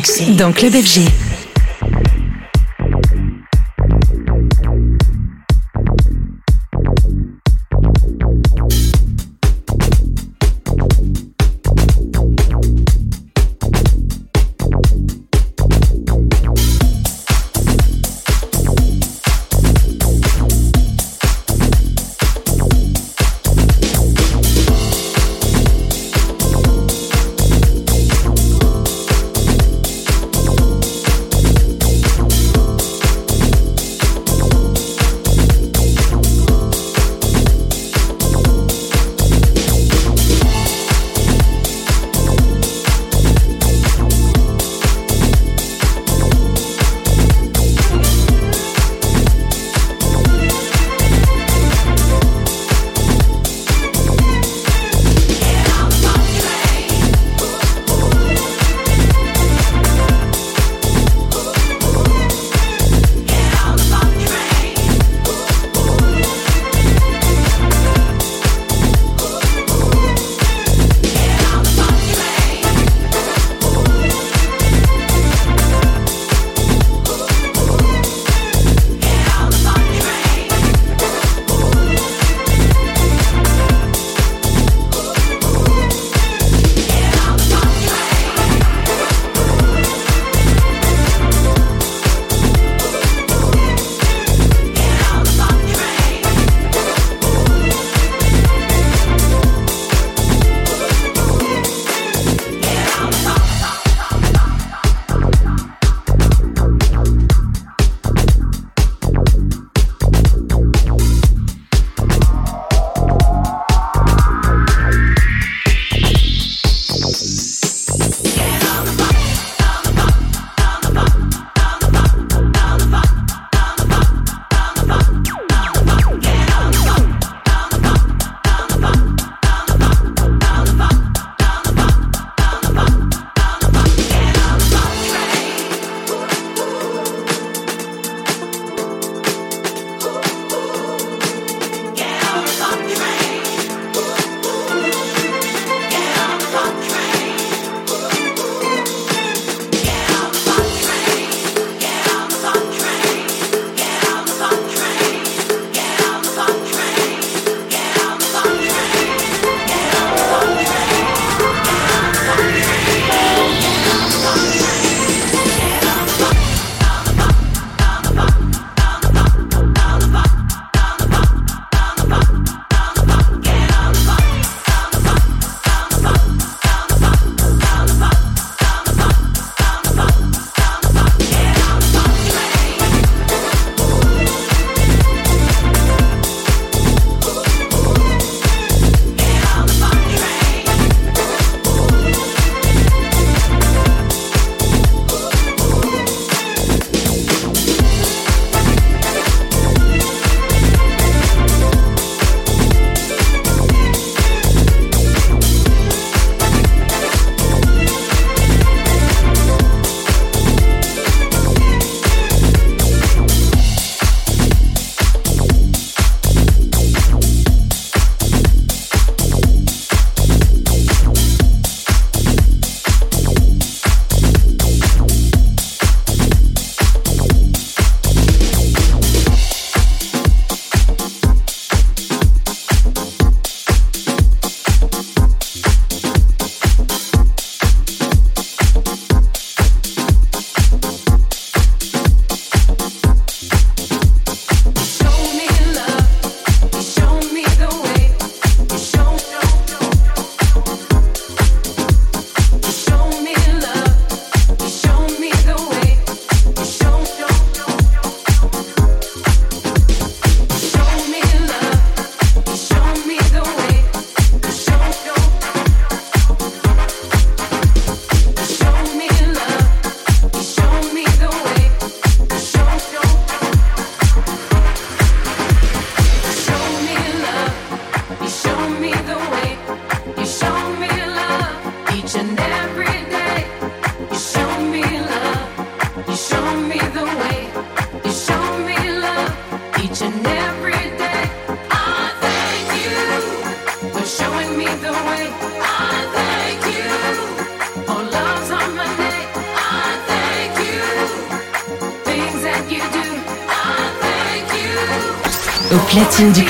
En mix. Dans Club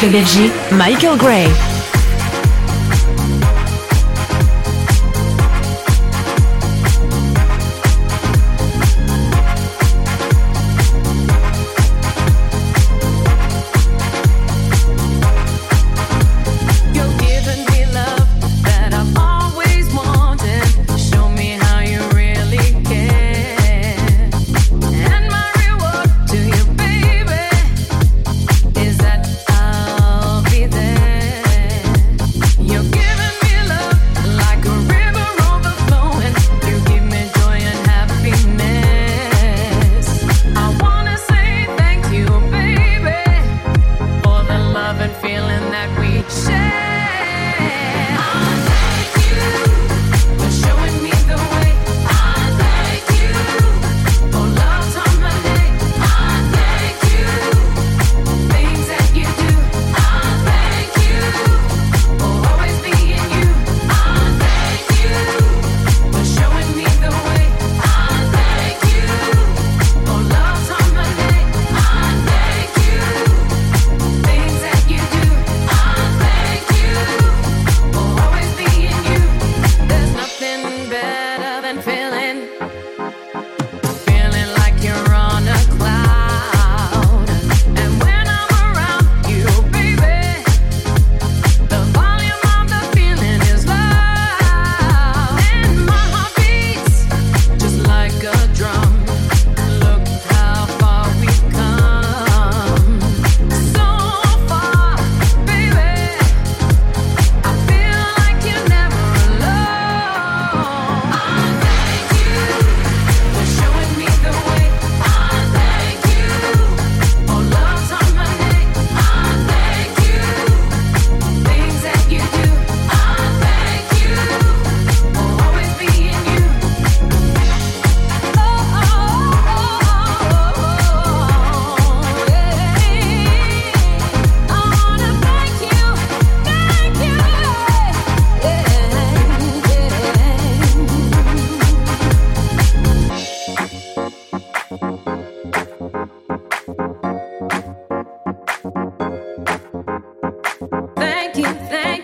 club FG, Michael Gray.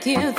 Each and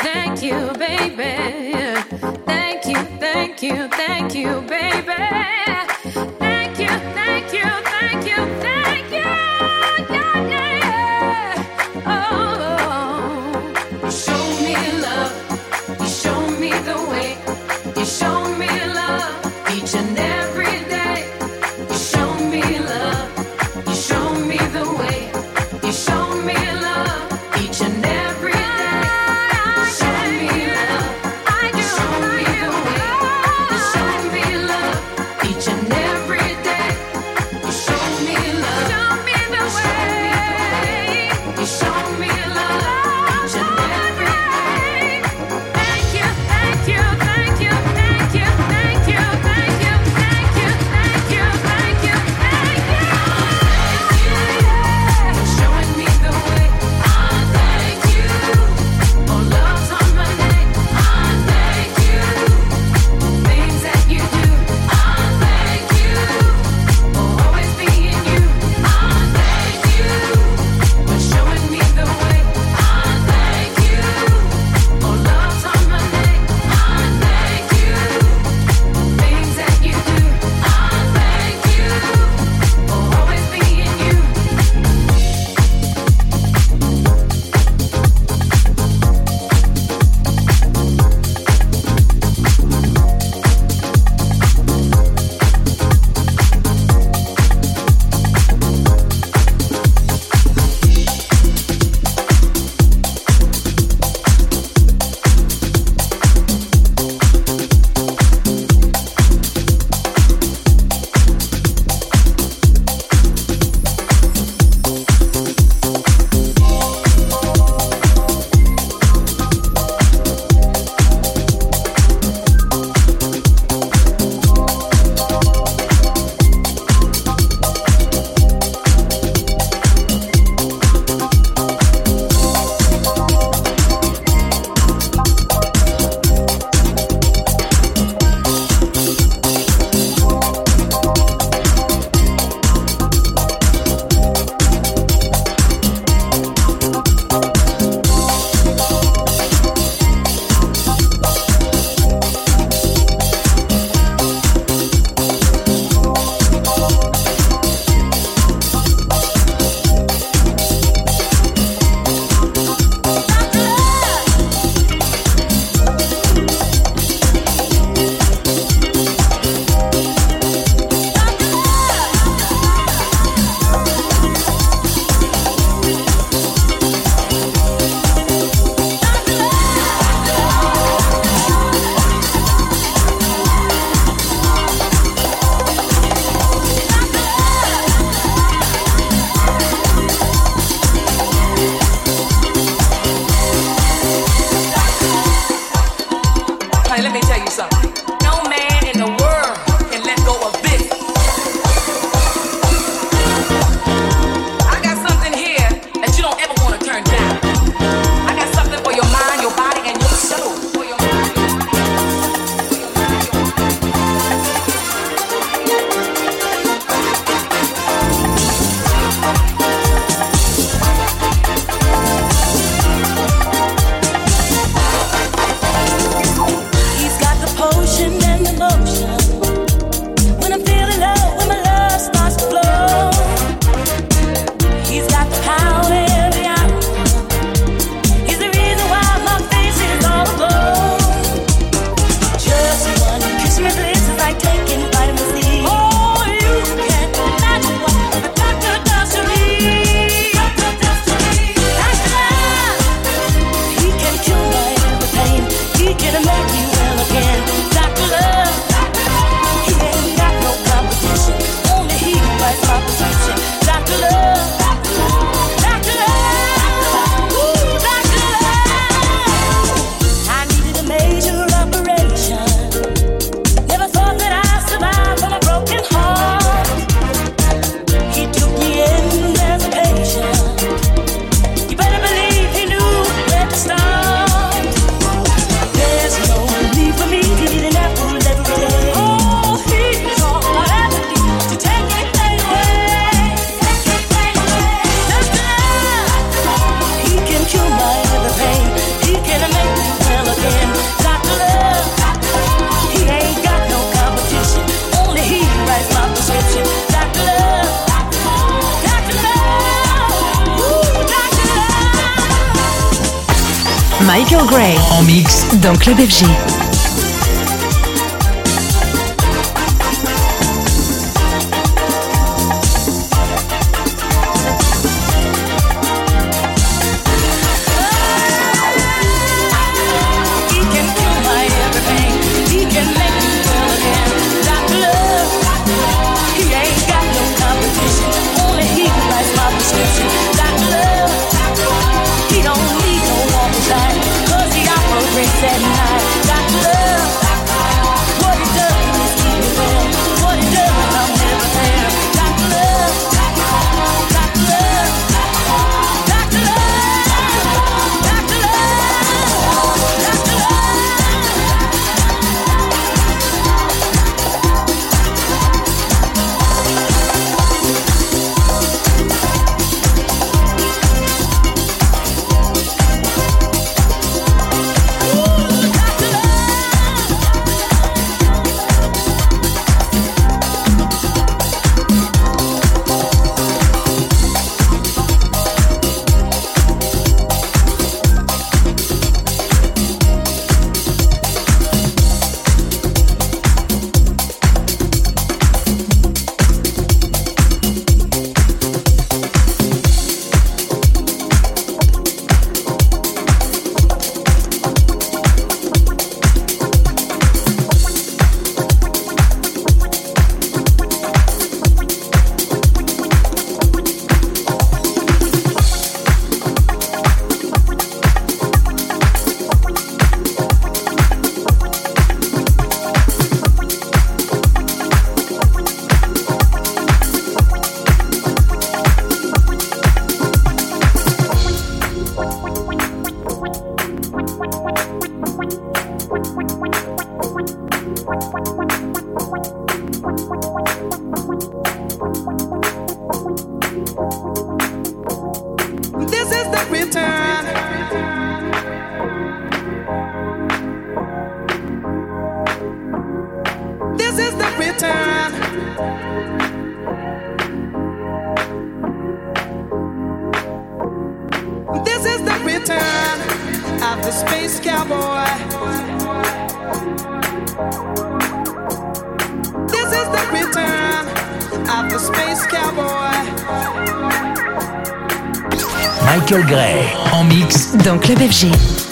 Club FG. zone. Say at the speed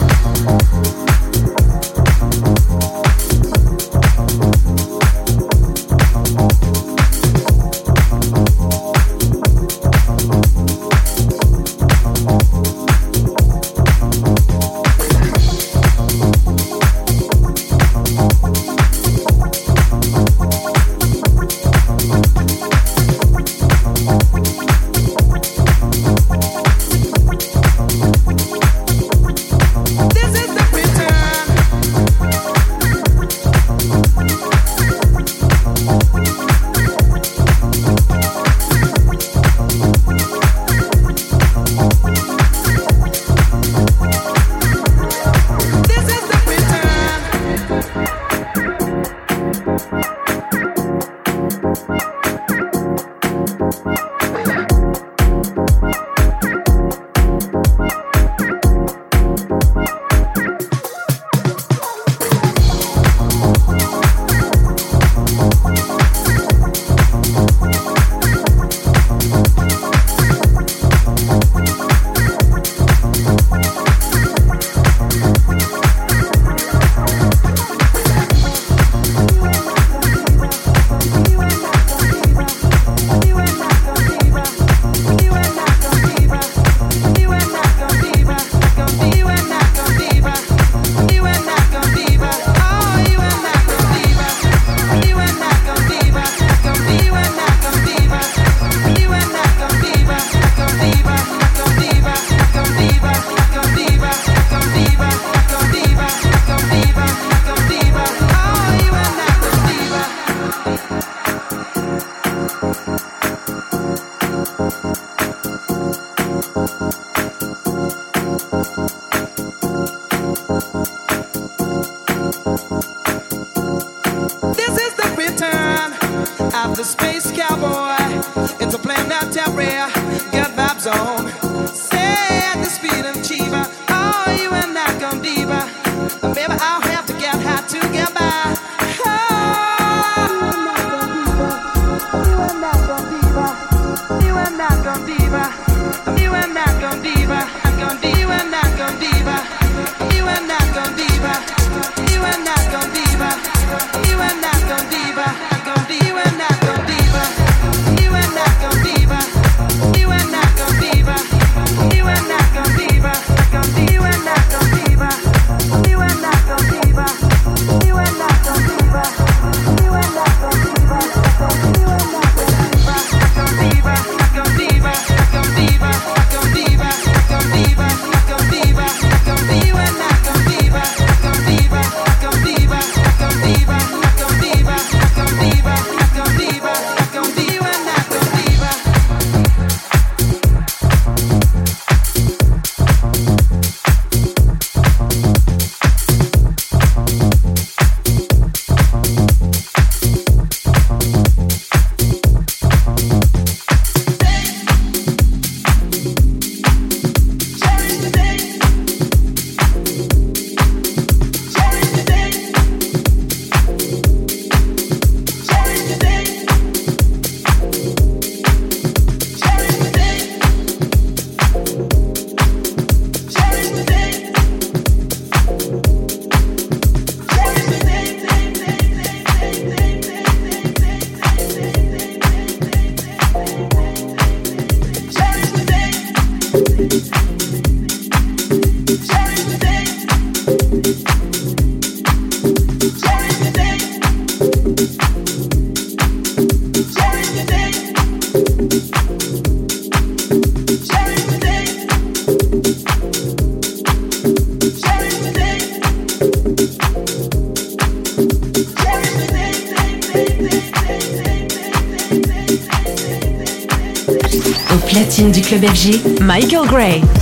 Michael Gray.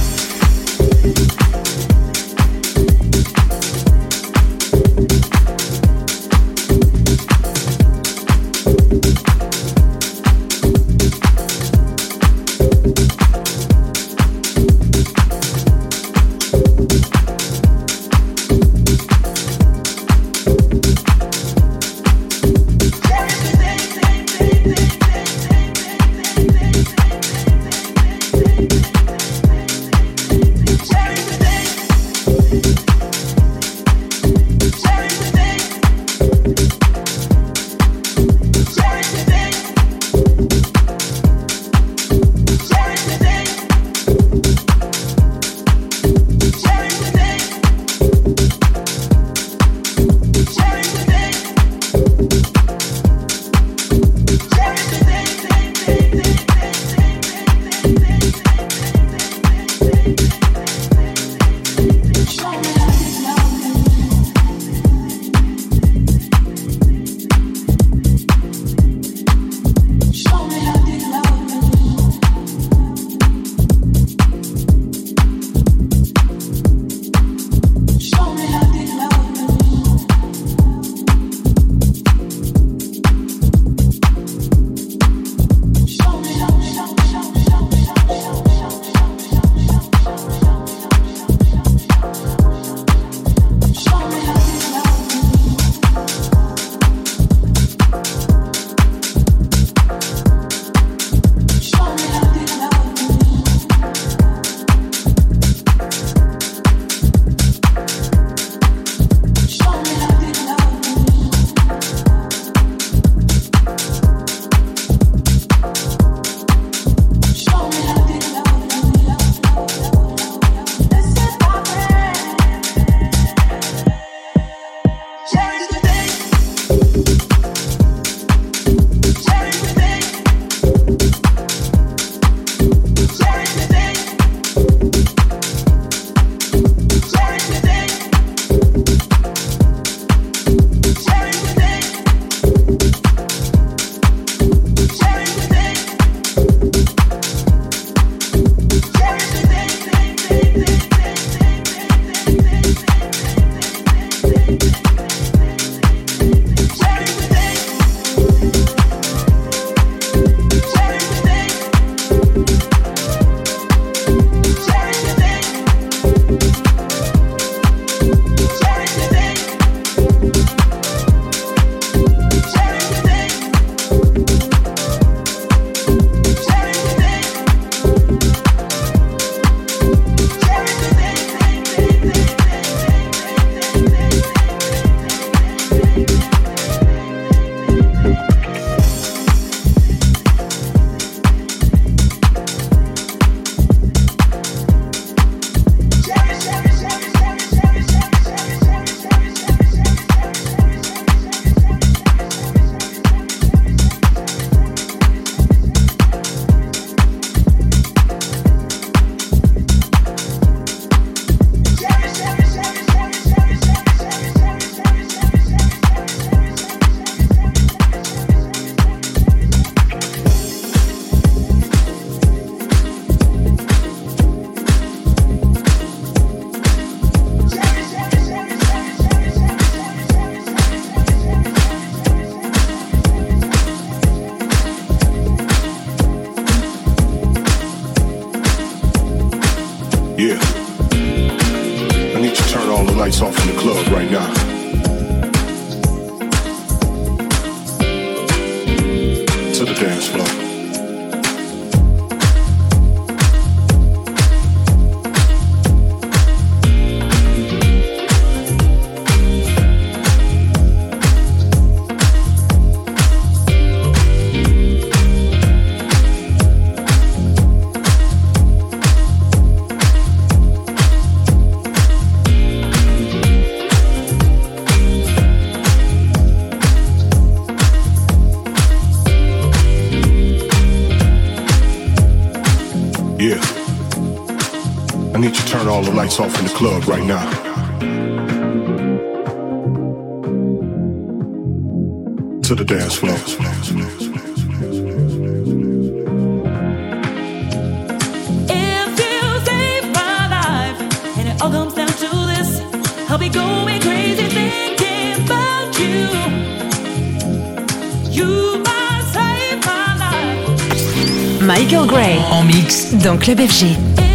all the lights off in the club right now. To the dance floor. It feels safe, my life, and it all comes down to this. I'll be going crazy thinking about you. You my life. Michael Gray en mix dans Club FG.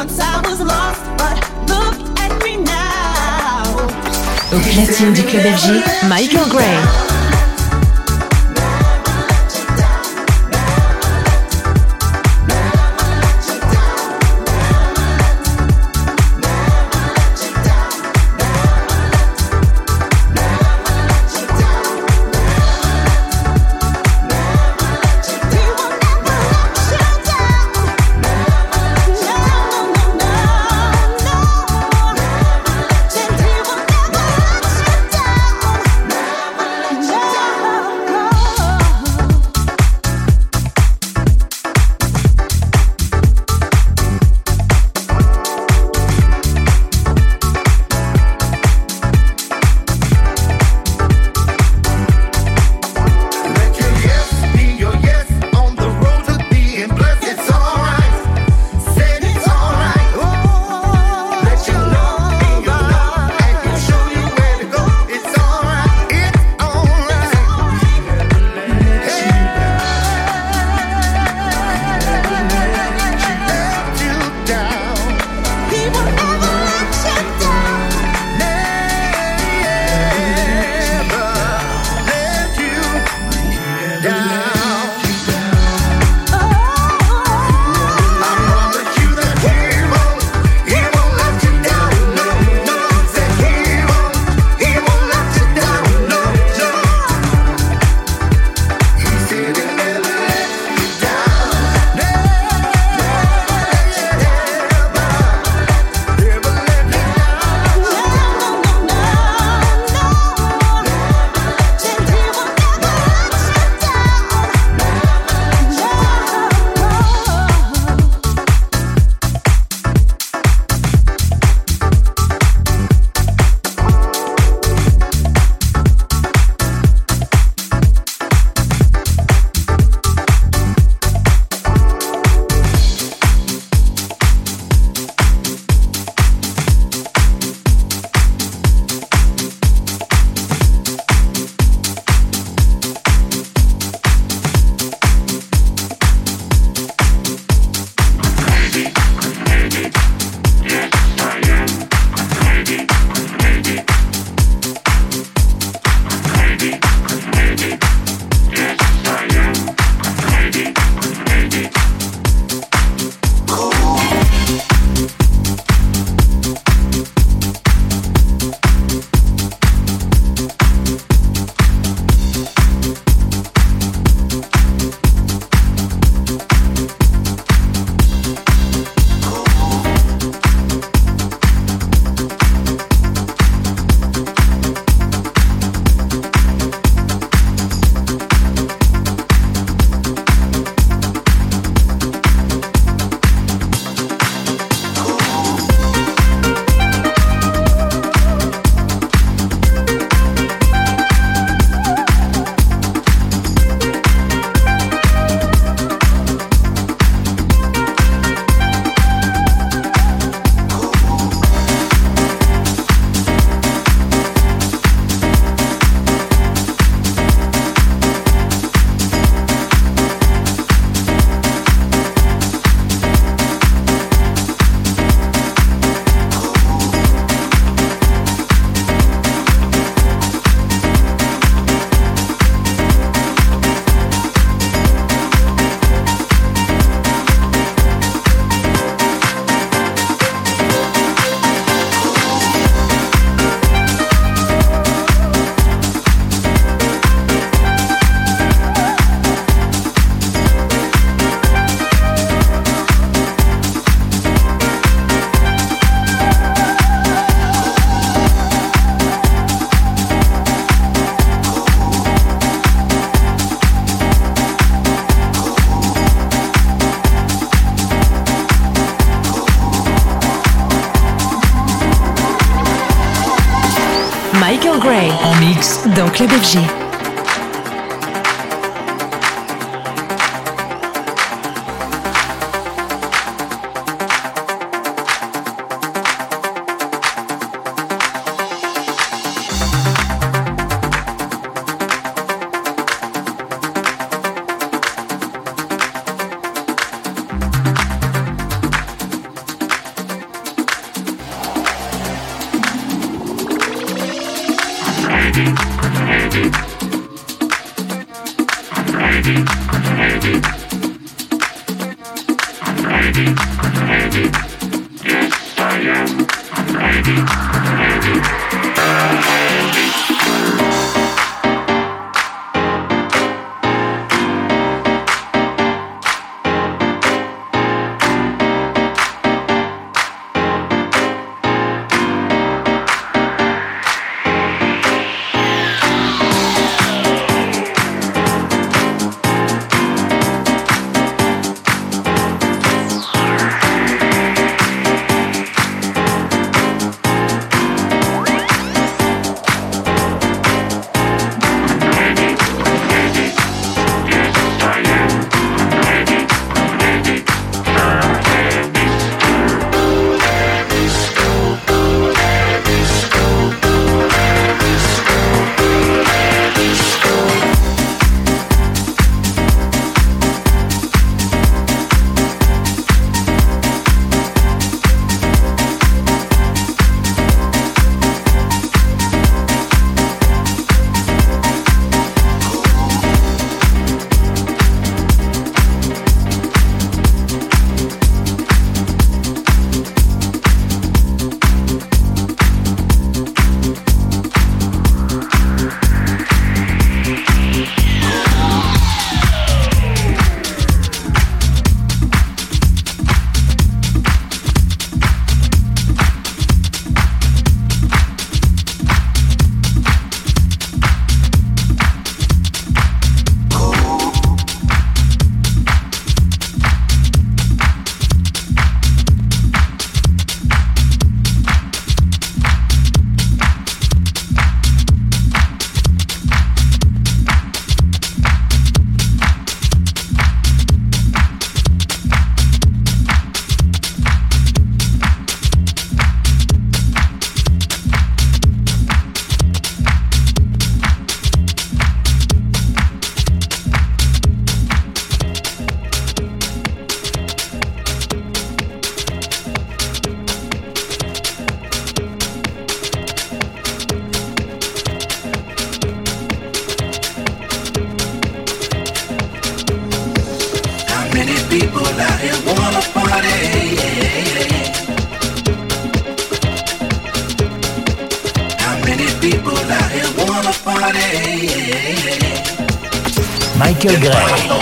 Once I was lost, but look at me now. Au platine du club FG, Michael Gray. Club FG.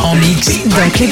En mix dans Clé